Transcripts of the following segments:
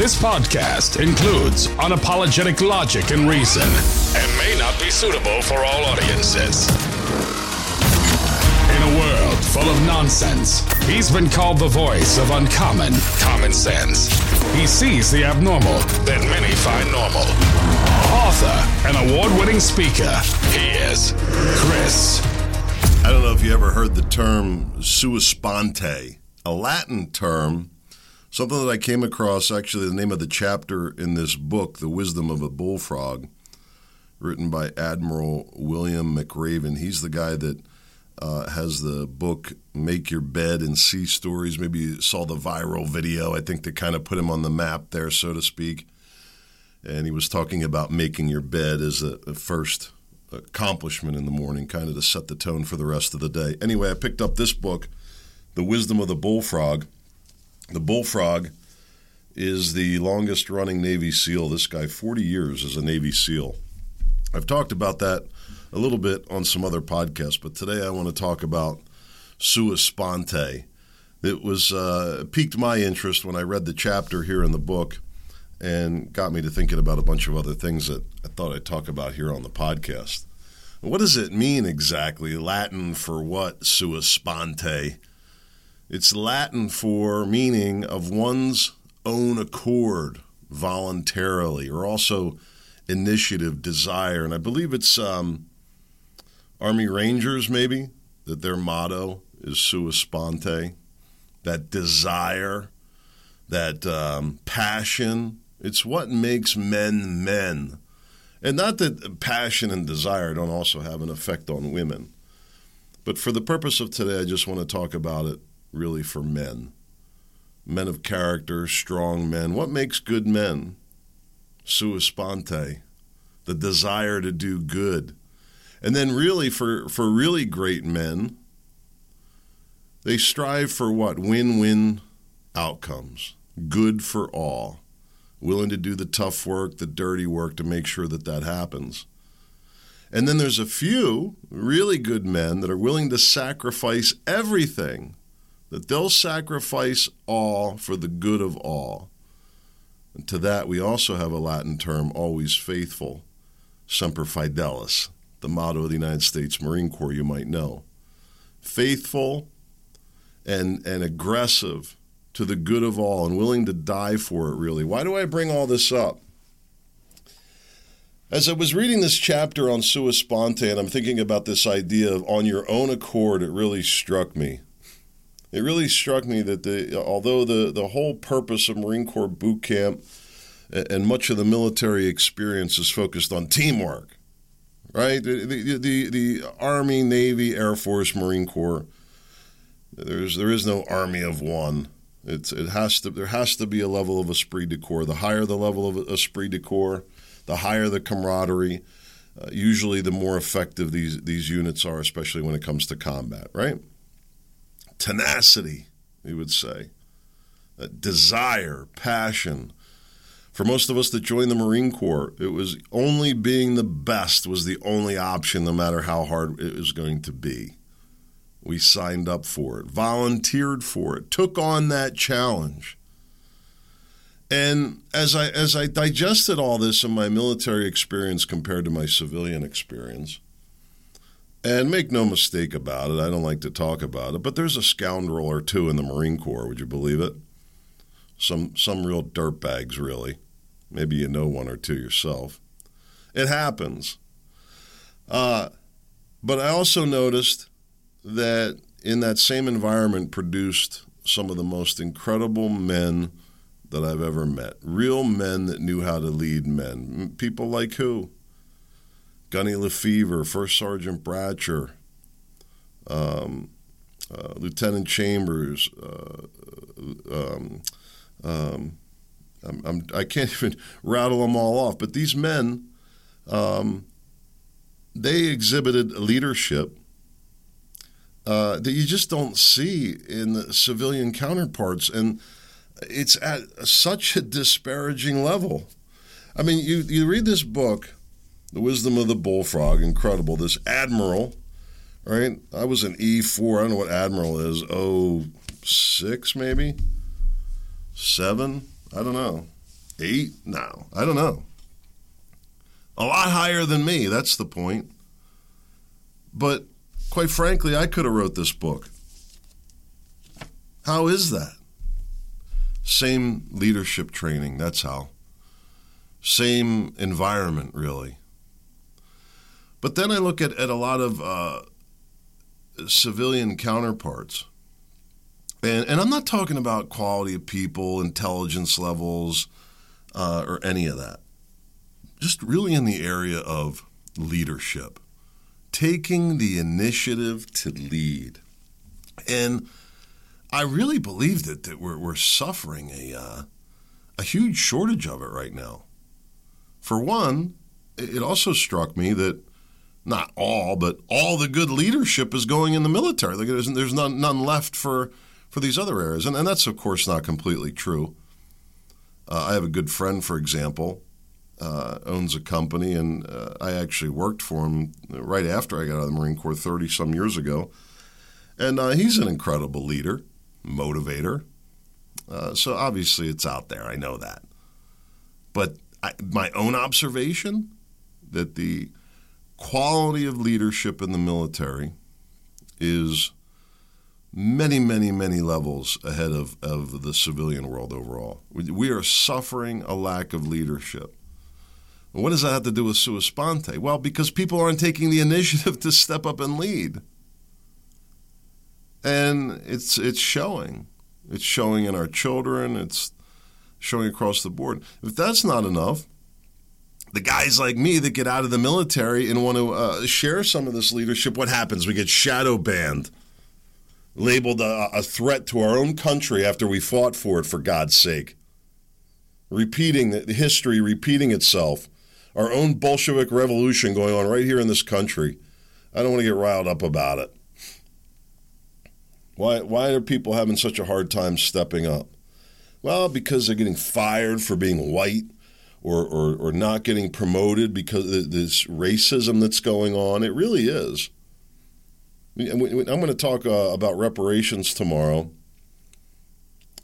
This podcast includes unapologetic logic and reason and may not be suitable for all audiences. In a world full of nonsense, he's been called the voice of uncommon common sense. He sees the abnormal that many find normal. Author and award winning speaker, he is Chris. I don't know if you ever heard the term sua sponte, a Latin term, something that I came across, actually, the name of the chapter in this book, The Wisdom of a Bullfrog, written by Admiral William McRaven. He's the guy that uh, has the book Make Your Bed and Sea Stories. Maybe you saw the viral video, I think, that kind of put him on the map there, so to speak. And he was talking about making your bed as a, a first accomplishment in the morning, kind of to set the tone for the rest of the day. Anyway, I picked up this book, The Wisdom of the Bullfrog. The bullfrog is the longest running Navy SEAL. This guy, 40 years as a Navy SEAL. I've talked about that a little bit on some other podcasts, but today I want to talk about sua sponte. It was uh, piqued my interest when I read the chapter here in the book and got me to thinking about a bunch of other things that I thought I'd talk about here on the podcast. What does it mean exactly? Latin for what? Sua sponte. It's Latin for meaning of one's own accord, voluntarily, or also initiative, desire. And I believe it's um, Army Rangers, maybe, that their motto is sua sponte, that desire, that um, passion. It's what makes men men. And not that passion and desire don't also have an effect on women. But for the purpose of today, I just want to talk about it really for men. Men of character, strong men. What makes good men? Sua sponte, the desire to do good. And then, really, for, for really great men, they strive for what? Win win outcomes. Good for all. Willing to do the tough work, the dirty work to make sure that that happens. And then there's a few really good men that are willing to sacrifice everything, that they'll sacrifice all for the good of all. And to that, we also have a Latin term, always faithful, semper fidelis, the motto of the United States Marine Corps, you might know. Faithful and, and aggressive to the good of all and willing to die for it, really. Why do I bring all this up? As I was reading this chapter on sua sponte, and I'm thinking about this idea of on your own accord, it really struck me. It really struck me that the although the, the whole purpose of Marine Corps boot camp and much of the military experience is focused on teamwork, right? The, the, the, the Army, Navy, Air Force, Marine Corps, there's, there is no army of one. It's, it has to, there has to be a level of esprit de corps. The higher the level of esprit de corps, the higher the camaraderie, uh, usually the more effective these, these units are, especially when it comes to combat, right? Tenacity, we would say. Desire, passion. For most of us that joined the Marine Corps, it was only being the best was the only option, no matter how hard it was going to be. We signed up for it, volunteered for it, took on that challenge. And as I as I digested all this in my military experience compared to my civilian experience, and make no mistake about it, I don't like to talk about it, but there's a scoundrel or two in the Marine Corps, would you believe it? Some some real dirtbags, really. Maybe you know one or two yourself. It happens. Uh, but I also noticed that in that same environment produced some of the most incredible men that I've ever met. Real men that knew how to lead men. People like who? Gunny Lefevre, First Sergeant Bratcher, um, uh, Lieutenant Chambers. Uh, um, um, I'm, I'm, I can not even rattle them all off, but these men, um, they exhibited leadership uh, that you just don't see in the civilian counterparts. And it's at such a disparaging level. I mean, you, you read this book, The Wisdom of the Bullfrog, incredible. This admiral, right? I was an E4. I don't know what admiral is. Oh, six maybe? Seven? I don't know. Eight? No, I don't know. A lot higher than me, that's the point. But quite frankly, I could have wrote this book. How is that? Same leadership training, that's how. Same environment, really. But then I look at, at a lot of uh, civilian counterparts. And, and I'm not talking about quality of people, intelligence levels, uh, or any of that. Just really in the area of leadership, taking the initiative to lead. And I really believe that, that we're, we're suffering a, uh, a huge shortage of it right now. For one, it also struck me that not all, but all the good leadership is going in the military. Like there's, there's none, none left for, for these other areas. And, and that's, of course, not completely true. Uh, I have a good friend, for example, uh, owns a company, and uh, I actually worked for him right after I got out of the Marine Corps 30 some years ago. And uh, he's an incredible leader, motivator. Uh, so obviously it's out there. I know that. But I, my own observation that the quality of leadership in the military is many, many, many levels ahead of, of the civilian world overall. We, are suffering a lack of leadership. what does that have to do with sua sponte? Well, because people aren't taking the initiative to step up and lead. And it's it's showing. It's showing in our children, it's showing across the board. If that's not enough, the guys like me that get out of the military and want to uh, share some of this leadership, what happens? We get shadow banned, labeled a, a, threat to our own country after we fought for it, for God's sake. Repeating the history, repeating itself. Our own Bolshevik revolution going on right here in this country. I don't want to get riled up about it. Why, why are people having such a hard time stepping up? Well, because they're getting fired for being white or, or, or not getting promoted because of this racism that's going on. It really is. I'm going to talk uh, about reparations tomorrow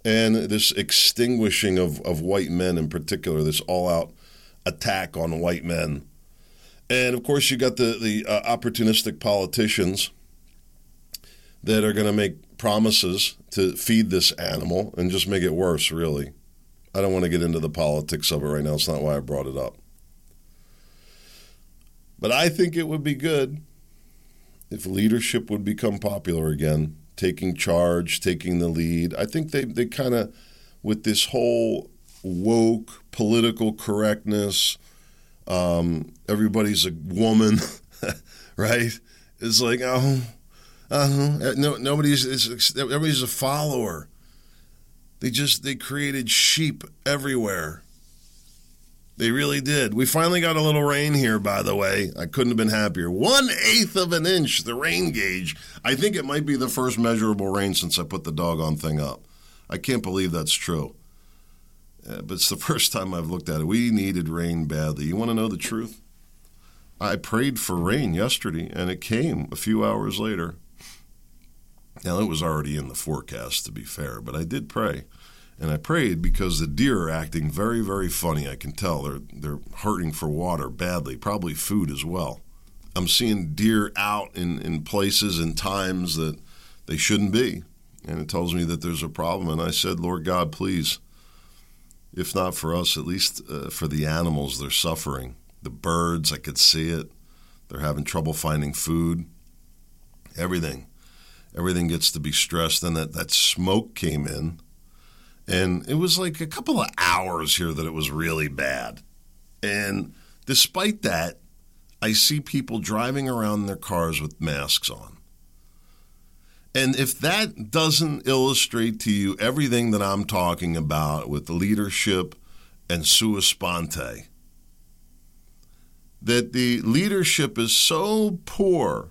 and this extinguishing of, of white men in particular, this all out attack on white men. And of course, you got the, the uh, opportunistic politicians that are going to make promises to feed this animal and just make it worse, really. I don't want to get into the politics of it right now. It's not why I brought it up. But I think it would be good if leadership would become popular again, taking charge, taking the lead. I think they, they kind of, with this whole woke political correctness, um, everybody's a woman, right? It's like, oh, uh-huh. no, nobody's, everybody's a follower. They just they created sheep everywhere. They really did. We finally got a little rain here, by the way. I couldn't have been happier. One eighth of an inch, the rain gauge. I think it might be the first measurable rain since I put the doggone thing up. I can't believe that's true. Uh, but it's the first time I've looked at it. We needed rain badly. You want to know the truth? I prayed for rain yesterday, and it came a few hours later. Now, it was already in the forecast, to be fair, but I did pray. And I prayed because the deer are acting very, very funny. I can tell they're they're hurting for water badly, probably food as well. I'm seeing deer out in, in places and times that they shouldn't be. And it tells me that there's a problem. And I said, Lord God, please, if not for us, at least uh, for the animals, they're suffering. The birds, I could see it. They're having trouble finding food. Everything everything gets to be stressed. Then that, that smoke came in, and it was like a couple of hours here that it was really bad. And despite that, I see people driving around in their cars with masks on. And if that doesn't illustrate to you everything that I'm talking about with leadership and sua sponte, that the leadership is so poor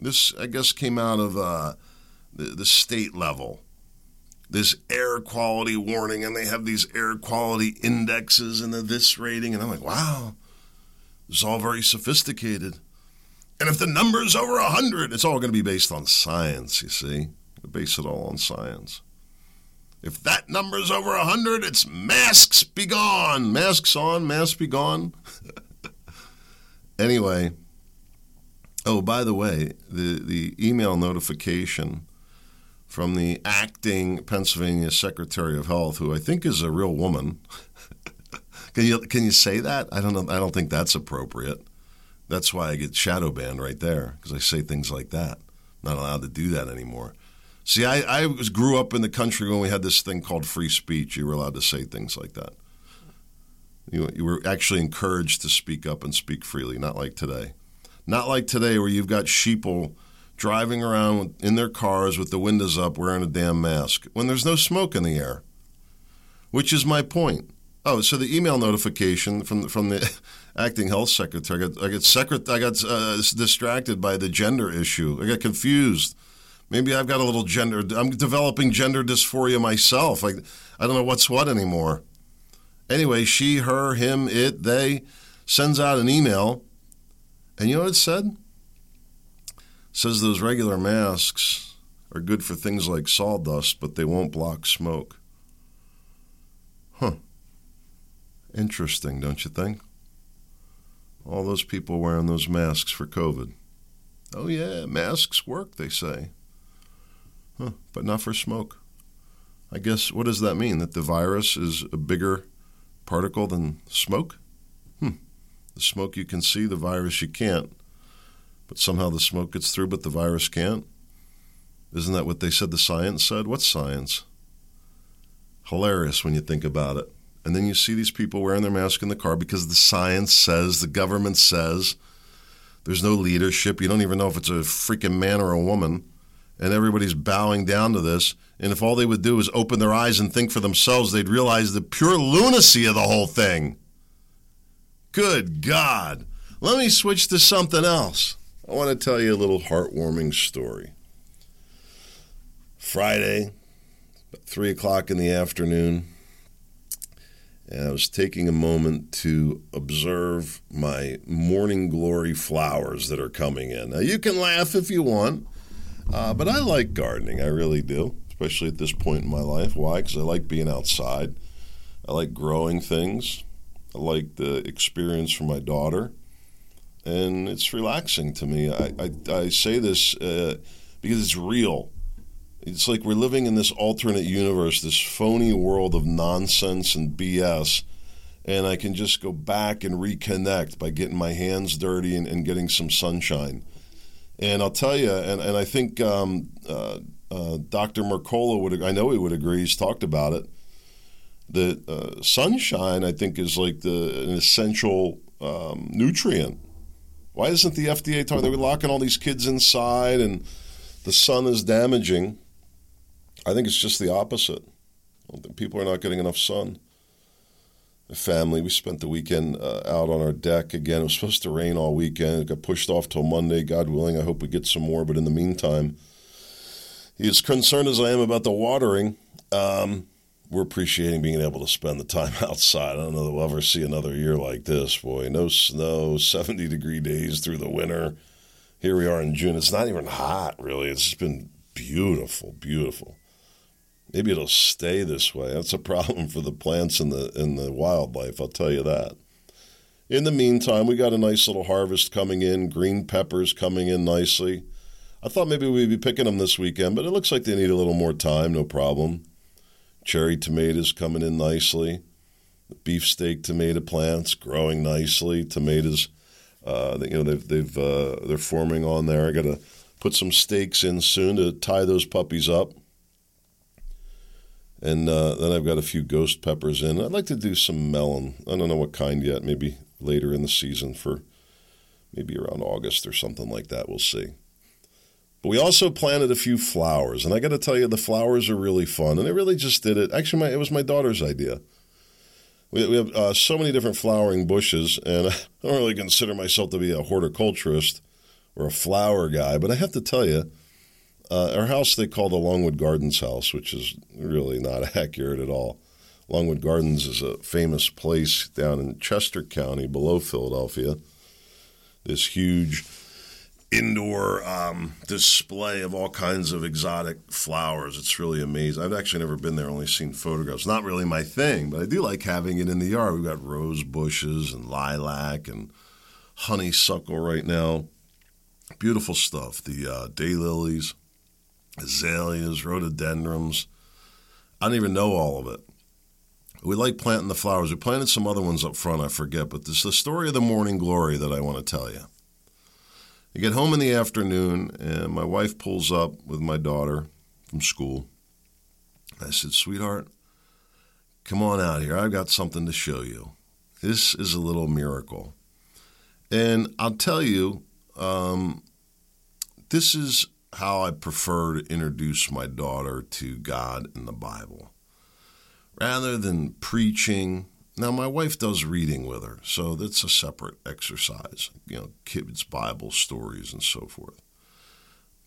this, I guess, came out of uh, the, the state level. This air quality warning, and they have these air quality indexes and the this rating, and I'm like, wow, it's all very sophisticated. And if the number's over 100, it's all going to be based on science, you see. Base it all on science. If that number's over 100, it's masks be gone. Masks on, masks be gone. anyway, oh, by the way, the, the email notification from the acting Pennsylvania Secretary of Health, who I think is a real woman. can you can you say that? I don't know. I don't think that's appropriate. That's why I get shadow banned right there because I say things like that. Not allowed to do that anymore. See, I, I was, grew up in the country when we had this thing called free speech. You were allowed to say things like that. You, you were actually encouraged to speak up and speak freely, not like today. Not like today where you've got sheeple driving around in their cars with the windows up wearing a damn mask when there's no smoke in the air. Which is my point. Oh, so the email notification from from the acting health secretary. I got I got, secret, I got uh, distracted by the gender issue. I got confused. Maybe I've got a little gender. I'm developing gender dysphoria myself. Like I don't know what's what anymore. Anyway, she, her, him, it, they sends out an email, and you know what it said? It says those regular masks are good for things like sawdust, but they won't block smoke. Huh. Interesting, don't you think? All those people wearing those masks for COVID. Oh, yeah, masks work, they say. Huh, but not for smoke. I guess, what does that mean? That the virus is a bigger particle than smoke? The smoke you can see, the virus you can't. But somehow the smoke gets through, but the virus can't? Isn't that what they said the science said? What's science? Hilarious when you think about it. And then you see these people wearing their mask in the car because the science says, the government says, there's no leadership. You don't even know if it's a freaking man or a woman. And everybody's bowing down to this. And if all they would do is open their eyes and think for themselves, they'd realize the pure lunacy of the whole thing. Good God. Let me switch to something else. I want to tell you a little heartwarming story. Friday, about 3 o'clock in the afternoon, and I was taking a moment to observe my morning glory flowers that are coming in. Now, you can laugh if you want, uh, but I like gardening. I really do, especially at this point in my life. Why? Because I like being outside, I like growing things, I like the experience for my daughter, and it's relaxing to me. I, I, I say this uh, because it's real. It's like we're living in this alternate universe, this phony world of nonsense and BS. And I can just go back and reconnect by getting my hands dirty and, and getting some sunshine. And I'll tell you, and, and I think um, uh, uh, Dr. Mercola would, I know he would agree, he's talked about it. That uh, sunshine, I think, is like the an essential um, nutrient. Why isn't the FDA talking? They're locking all these kids inside, and the sun is damaging. I think it's just the opposite. People are not getting enough sun. The family, we spent the weekend uh, out on our deck again. It was supposed to rain all weekend. It got pushed off till Monday. God willing, I hope we get some more. But in the meantime, as concerned as I am about the watering, um, we're appreciating being able to spend the time outside. I don't know that we'll ever see another year like this. Boy, no snow, 70 degree days through the winter. Here we are in June. It's not even hot, really. It's just been beautiful, beautiful. Maybe it'll stay this way. That's a problem for the plants and the and the wildlife. I'll tell you that. In the meantime, we got a nice little harvest coming in. Green peppers coming in nicely. I thought maybe we'd be picking them this weekend, but it looks like they need a little more time. No problem. Cherry tomatoes coming in nicely. Beefsteak tomato plants growing nicely. Tomatoes, uh, you know, they've they've uh, they're forming on there. I got to put some stakes in soon to tie those puppies up. And uh, then I've got a few ghost peppers in. I'd like to do some melon. I don't know what kind yet. Maybe later in the season for maybe around August or something like that. We'll see. But we also planted a few flowers, and I got to tell you, the flowers are really fun, and I really just did it. Actually, my, it was my daughter's idea. We, we have uh, so many different flowering bushes, and I don't really consider myself to be a horticulturist or a flower guy, but I have to tell you, uh, our house they call the Longwood Gardens house, which is really not accurate at all. Longwood Gardens is a famous place down in Chester County below Philadelphia. This huge indoor um, display of all kinds of exotic flowers. It's really amazing. I've actually never been there, only seen photographs. Not really my thing, but I do like having it in the yard. We've got rose bushes and lilac and honeysuckle right now. Beautiful stuff. The uh, daylilies, azaleas, rhododendrons. I don't even know all of it. We like planting the flowers. We planted some other ones up front, I forget, but this is the story of the morning glory that I want to tell you. I get home in the afternoon, and my wife pulls up with my daughter from school. I said, Sweetheart, come on out here. I've got something to show you. This is a little miracle. And I'll tell you, um, this is how I prefer to introduce my daughter to God and the Bible. Rather than preaching now, my wife does reading with her, so that's a separate exercise, you know, kids' Bible stories and so forth.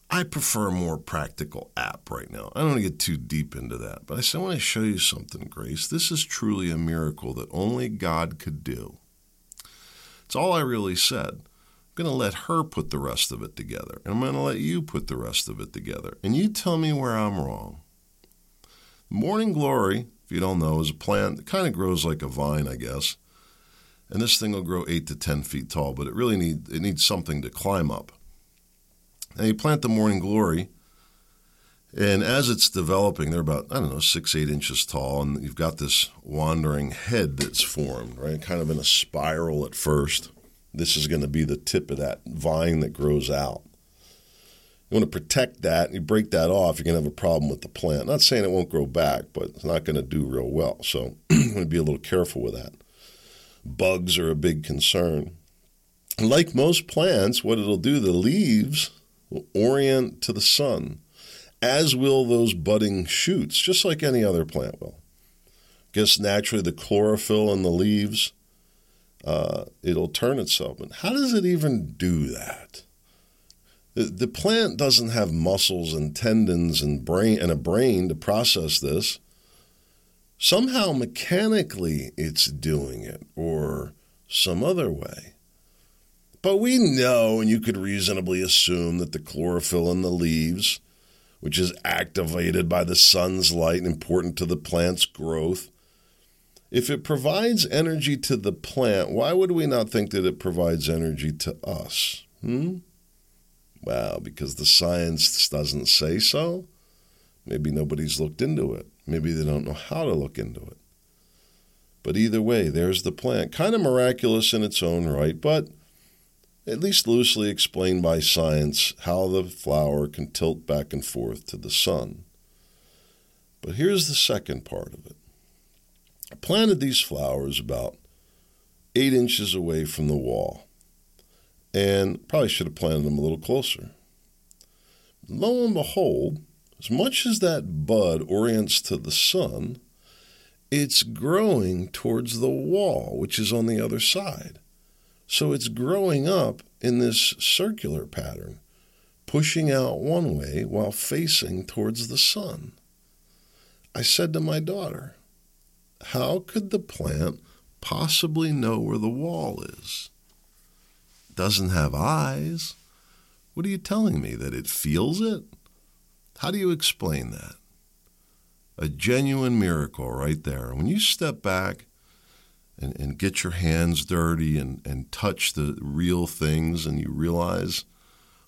I prefer a more practical app right now. I don't want to get too deep into that, but I I want to show you something, Grace. This is truly a miracle that only God could do. It's all I really said. I'm going to let her put the rest of it together, and I'm going to let you put the rest of it together, and you tell me where I'm wrong. Morning Glory you don't know, is a plant that kind of grows like a vine, I guess. And this thing will grow eight to ten feet tall, but it really need it needs something to climb up. And you plant the morning glory, and as it's developing, they're about I don't know six eight inches tall, and you've got this wandering head that's formed, right, kind of in a spiral at first. This is going to be the tip of that vine that grows out. You want to protect that. You break that off, you're going to have a problem with the plant. Not saying it won't grow back, but it's not going to do real well. So to be a little careful with that. Bugs are a big concern. Like most plants, what it'll do, the leaves will orient to the sun, as will those budding shoots, just like any other plant will. Guess naturally the chlorophyll in the leaves, uh, it'll turn itself. But how does it even do that? The, the plant doesn't have muscles and tendons and brain and a brain to process this. Somehow mechanically it's doing it or some other way. But we know, and you could reasonably assume, that the chlorophyll in the leaves, which is activated by the sun's light and important to the plant's growth, if it provides energy to the plant, why would we not think that it provides energy to us? Hmm? Well, because the science doesn't say so. Maybe nobody's looked into it. Maybe they don't know how to look into it. But either way, there's the plant. Kind of miraculous in its own right, but at least loosely explained by science how the flower can tilt back and forth to the sun. But here's the second part of it. I planted these flowers about eight inches away from the wall and probably should have planted them a little closer. Lo and behold, as much as that bud orients to the sun, it's growing towards the wall, which is on the other side. So it's growing up in this circular pattern, pushing out one way while facing towards the sun. I said to my daughter, How could the plant possibly know where the wall is? Doesn't have eyes. What are you telling me? That it feels it? How do you explain that? A genuine miracle right there. When you step back and, and get your hands dirty and, and touch the real things and you realize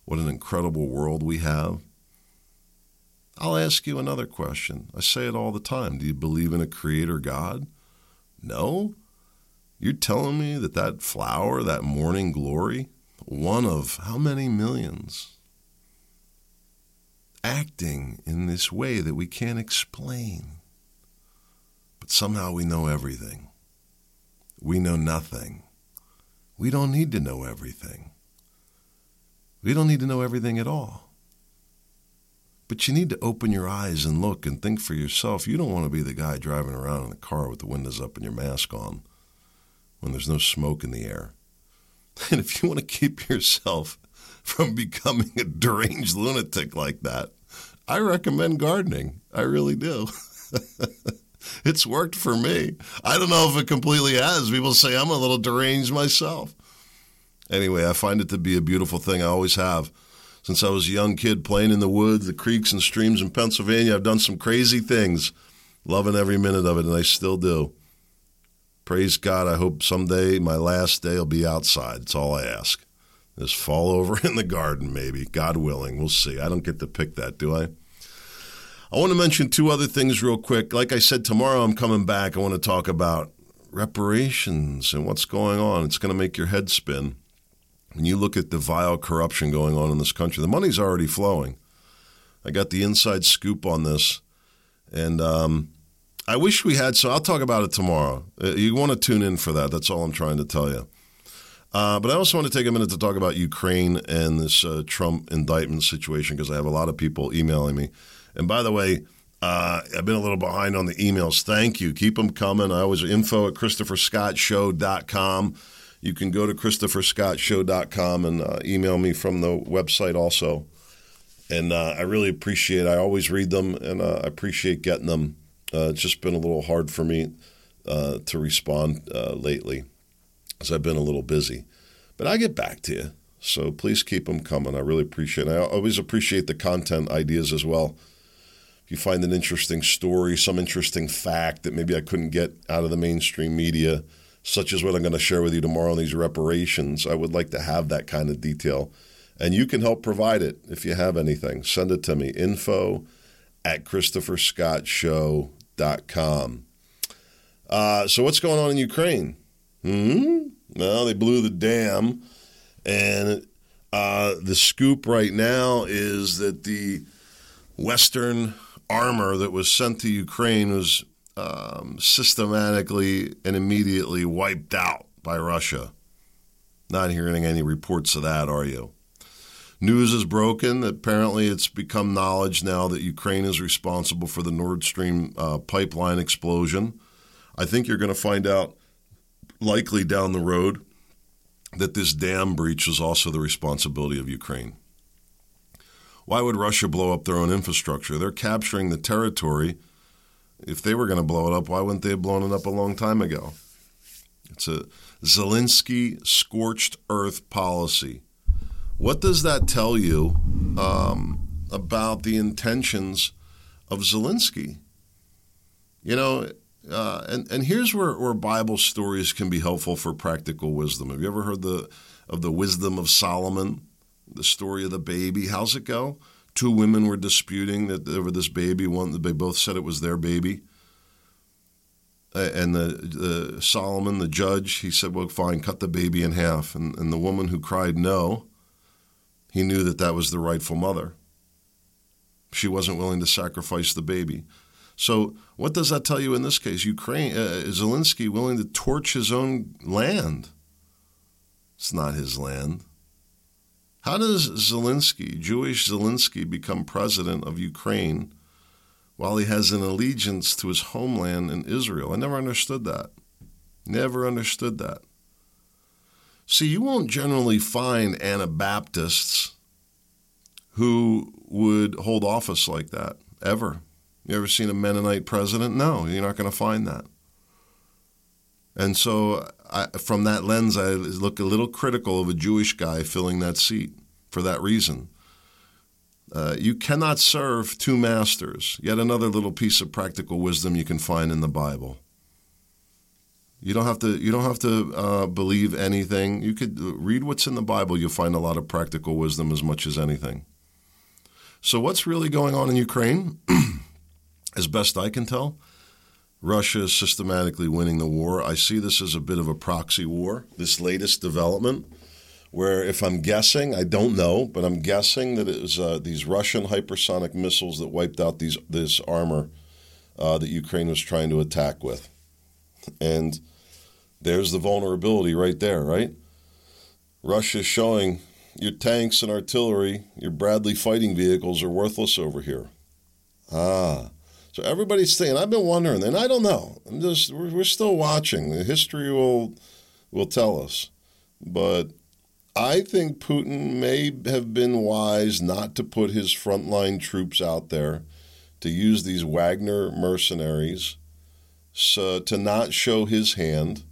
what an incredible world we have, I'll ask you another question. I say it all the time. Do you believe in a creator God? No? You're telling me that that flower, that morning glory, one of how many millions, acting in this way that we can't explain. But somehow we know everything. We know nothing. We don't need to know everything. We don't need to know everything at all. But you need to open your eyes and look and think for yourself. You don't want to be the guy driving around in the car with the windows up and your mask on when there's no smoke in the air. And if you want to keep yourself from becoming a deranged lunatic like that, I recommend gardening. I really do. it's worked for me. I don't know if it completely has. People say I'm a little deranged myself. Anyway, I find it to be a beautiful thing. I always have. Since I was a young kid playing in the woods, the creeks and streams in Pennsylvania, I've done some crazy things, loving every minute of it, and I still do. Praise God. I hope someday my last day will be outside. That's all I ask. Just fall over in the garden, maybe. God willing. We'll see. I don't get to pick that, do I? I want to mention two other things real quick. Like I said, tomorrow I'm coming back. I want to talk about reparations and what's going on. It's going to make your head spin. When you look at the vile corruption going on in this country, the money's already flowing. I got the inside scoop on this. And um, I wish we had, so I'll talk about it tomorrow. Uh, you want to tune in for that. That's all I'm trying to tell you. Uh, but I also want to take a minute to talk about Ukraine and this uh, Trump indictment situation because I have a lot of people emailing me. And by the way, uh, I've been a little behind on the emails. Thank you. Keep them coming. I always info at ChristopherScottShow.com. You can go to ChristopherScottShow.com and uh, email me from the website also. And uh, I really appreciate. I always read them, and I appreciate getting them. Uh, it's just been a little hard for me uh, to respond lately, as I've been a little busy. But I get back to you. So please keep them coming. I really appreciate. it. I always appreciate the content ideas as well if you find an interesting story, some interesting fact that maybe I couldn't get out of the mainstream media, such as what I'm going to share with you tomorrow on these reparations, I would like to have that kind of detail. And you can help provide it if you have anything. Send it to me. Info at ChristopherScottShow.com. Uh, so, what's going on in Ukraine? Hmm? Well, they blew the dam. And uh, the scoop right now is that the Western armor that was sent to Ukraine was um, systematically and immediately wiped out by Russia. Not hearing any reports of that, are you? News is broken. Apparently, it's become knowledge now that Ukraine is responsible for the Nord Stream uh, pipeline explosion. I think you're going to find out likely down the road that this dam breach was also the responsibility of Ukraine. Why would Russia blow up their own infrastructure? They're capturing the territory. If they were going to blow it up, why wouldn't they have blown it up a long time ago? It's a Zelensky scorched earth policy. What does that tell you um, about the intentions of Zelensky? You know, uh, and and here's where, where Bible stories can be helpful for practical wisdom. Have you ever heard the of the wisdom of Solomon? the story of the baby. How's it go? Two women were disputing that over this baby. One, they both said it was their baby. And the, the Solomon, the judge, he said, "Well, fine, cut the baby in half." And, and the woman who cried no, he knew that that was the rightful mother. She wasn't willing to sacrifice the baby. So, what does that tell you in this case? Ukraine, uh, Zelensky willing to torch his own land. It's not his land. How does Zelensky, Jewish Zelensky, become president of Ukraine while he has an allegiance to his homeland in Israel? I never understood that. Never understood that. See, you won't generally find Anabaptists who would hold office like that, ever. You ever seen a Mennonite president? No, you're not going to find that. And so, I, from that lens, I look a little critical of a Jewish guy filling that seat for that reason. Uh, you cannot serve two masters. Yet another little piece of practical wisdom you can find in the Bible. You don't have to. You don't have to uh, believe anything. You could read what's in the Bible. You'll find a lot of practical wisdom as much as anything. So, what's really going on in Ukraine? as best I can tell, Russia is systematically winning the war. I see this as a bit of a proxy war, this latest development, where if I'm guessing, I don't know, but I'm guessing that it was uh, these Russian hypersonic missiles that wiped out these this armor uh, that Ukraine was trying to attack with. And there's the vulnerability right there, right? Russia's showing your tanks and artillery, your Bradley fighting vehicles are worthless over here. Ah, so everybody's saying, I've been wondering, and I don't know. I'm just we're, we're still watching. The history will will tell us, but I think Putin may have been wise not to put his frontline troops out there, to use these Wagner mercenaries, so to not show his hand,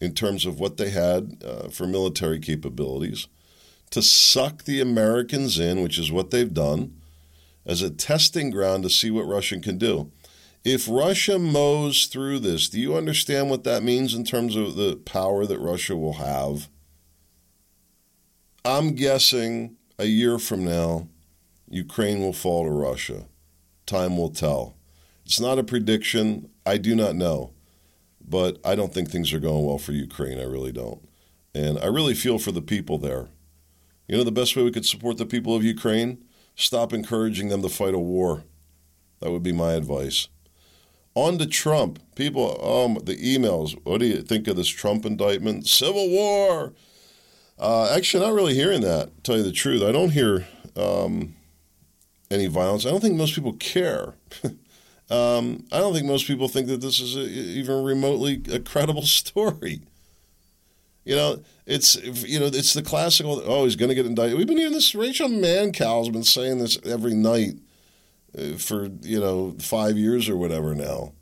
in terms of what they had uh, for military capabilities, to suck the Americans in, which is what they've done, as a testing ground to see what Russia can do. If Russia mows through this, do you understand what that means in terms of the power that Russia will have? I'm guessing a year from now, Ukraine will fall to Russia. Time will tell. It's not a prediction. I do not know. But I don't think things are going well for Ukraine. I really don't. And I really feel for the people there. You know, the best way we could support the people of Ukraine? Stop encouraging them to fight a war. That would be my advice. On to Trump. People, um, the emails. What do you think of this Trump indictment? Civil war. Uh, actually, not really hearing that. tell you the truth, I don't hear um, any violence. I don't think most people care. um, I don't think most people think that this is a, even remotely a credible story. You know, it's you know it's the classical. Oh, he's going to get indicted. We've been hearing this. Rachel Maddow has been saying this every night uh, for you know five years or whatever now.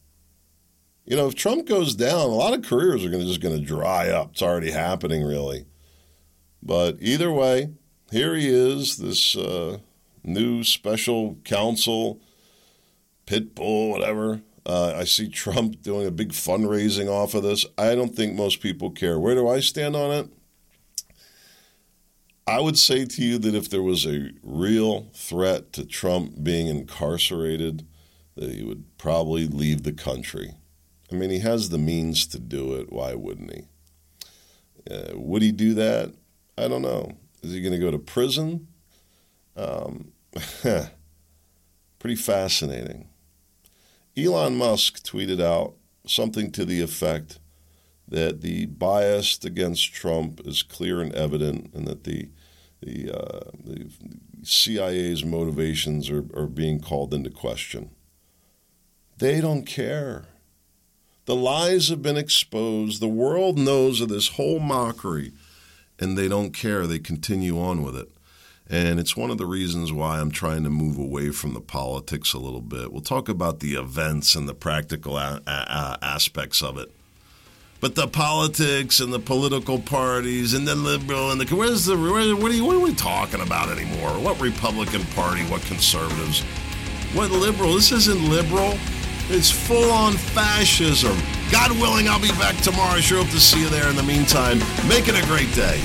You know, if Trump goes down, a lot of careers are going to just going to dry up. It's already happening, really. But either way, here he is, this uh, new special counsel, Pitbull, whatever. Uh, I see Trump doing a big fundraising off of this. I don't think most people care. Where do I stand on it? I would say to you that if there was a real threat to Trump being incarcerated, that he would probably leave the country. I mean, he has the means to do it. Why wouldn't he? Uh, would he do that? I don't know. Is he going to go to prison? Um, pretty fascinating. Elon Musk tweeted out something to the effect that the bias against Trump is clear and evident, and that the the, uh, the CIA's motivations are, are being called into question. They don't care. The lies have been exposed. The world knows of this whole mockery and they don't care. They continue on with it. And it's one of the reasons why I'm trying to move away from the politics a little bit. We'll talk about the events and the practical a- a- aspects of it. But the politics and the political parties and the liberal and the where's the where, what, are you, what are we talking about anymore? What Republican Party? What conservatives? What liberal? This isn't liberal. It's full on fascism. God willing, I'll be back tomorrow. I sure hope to see you there. In the meantime, make it a great day.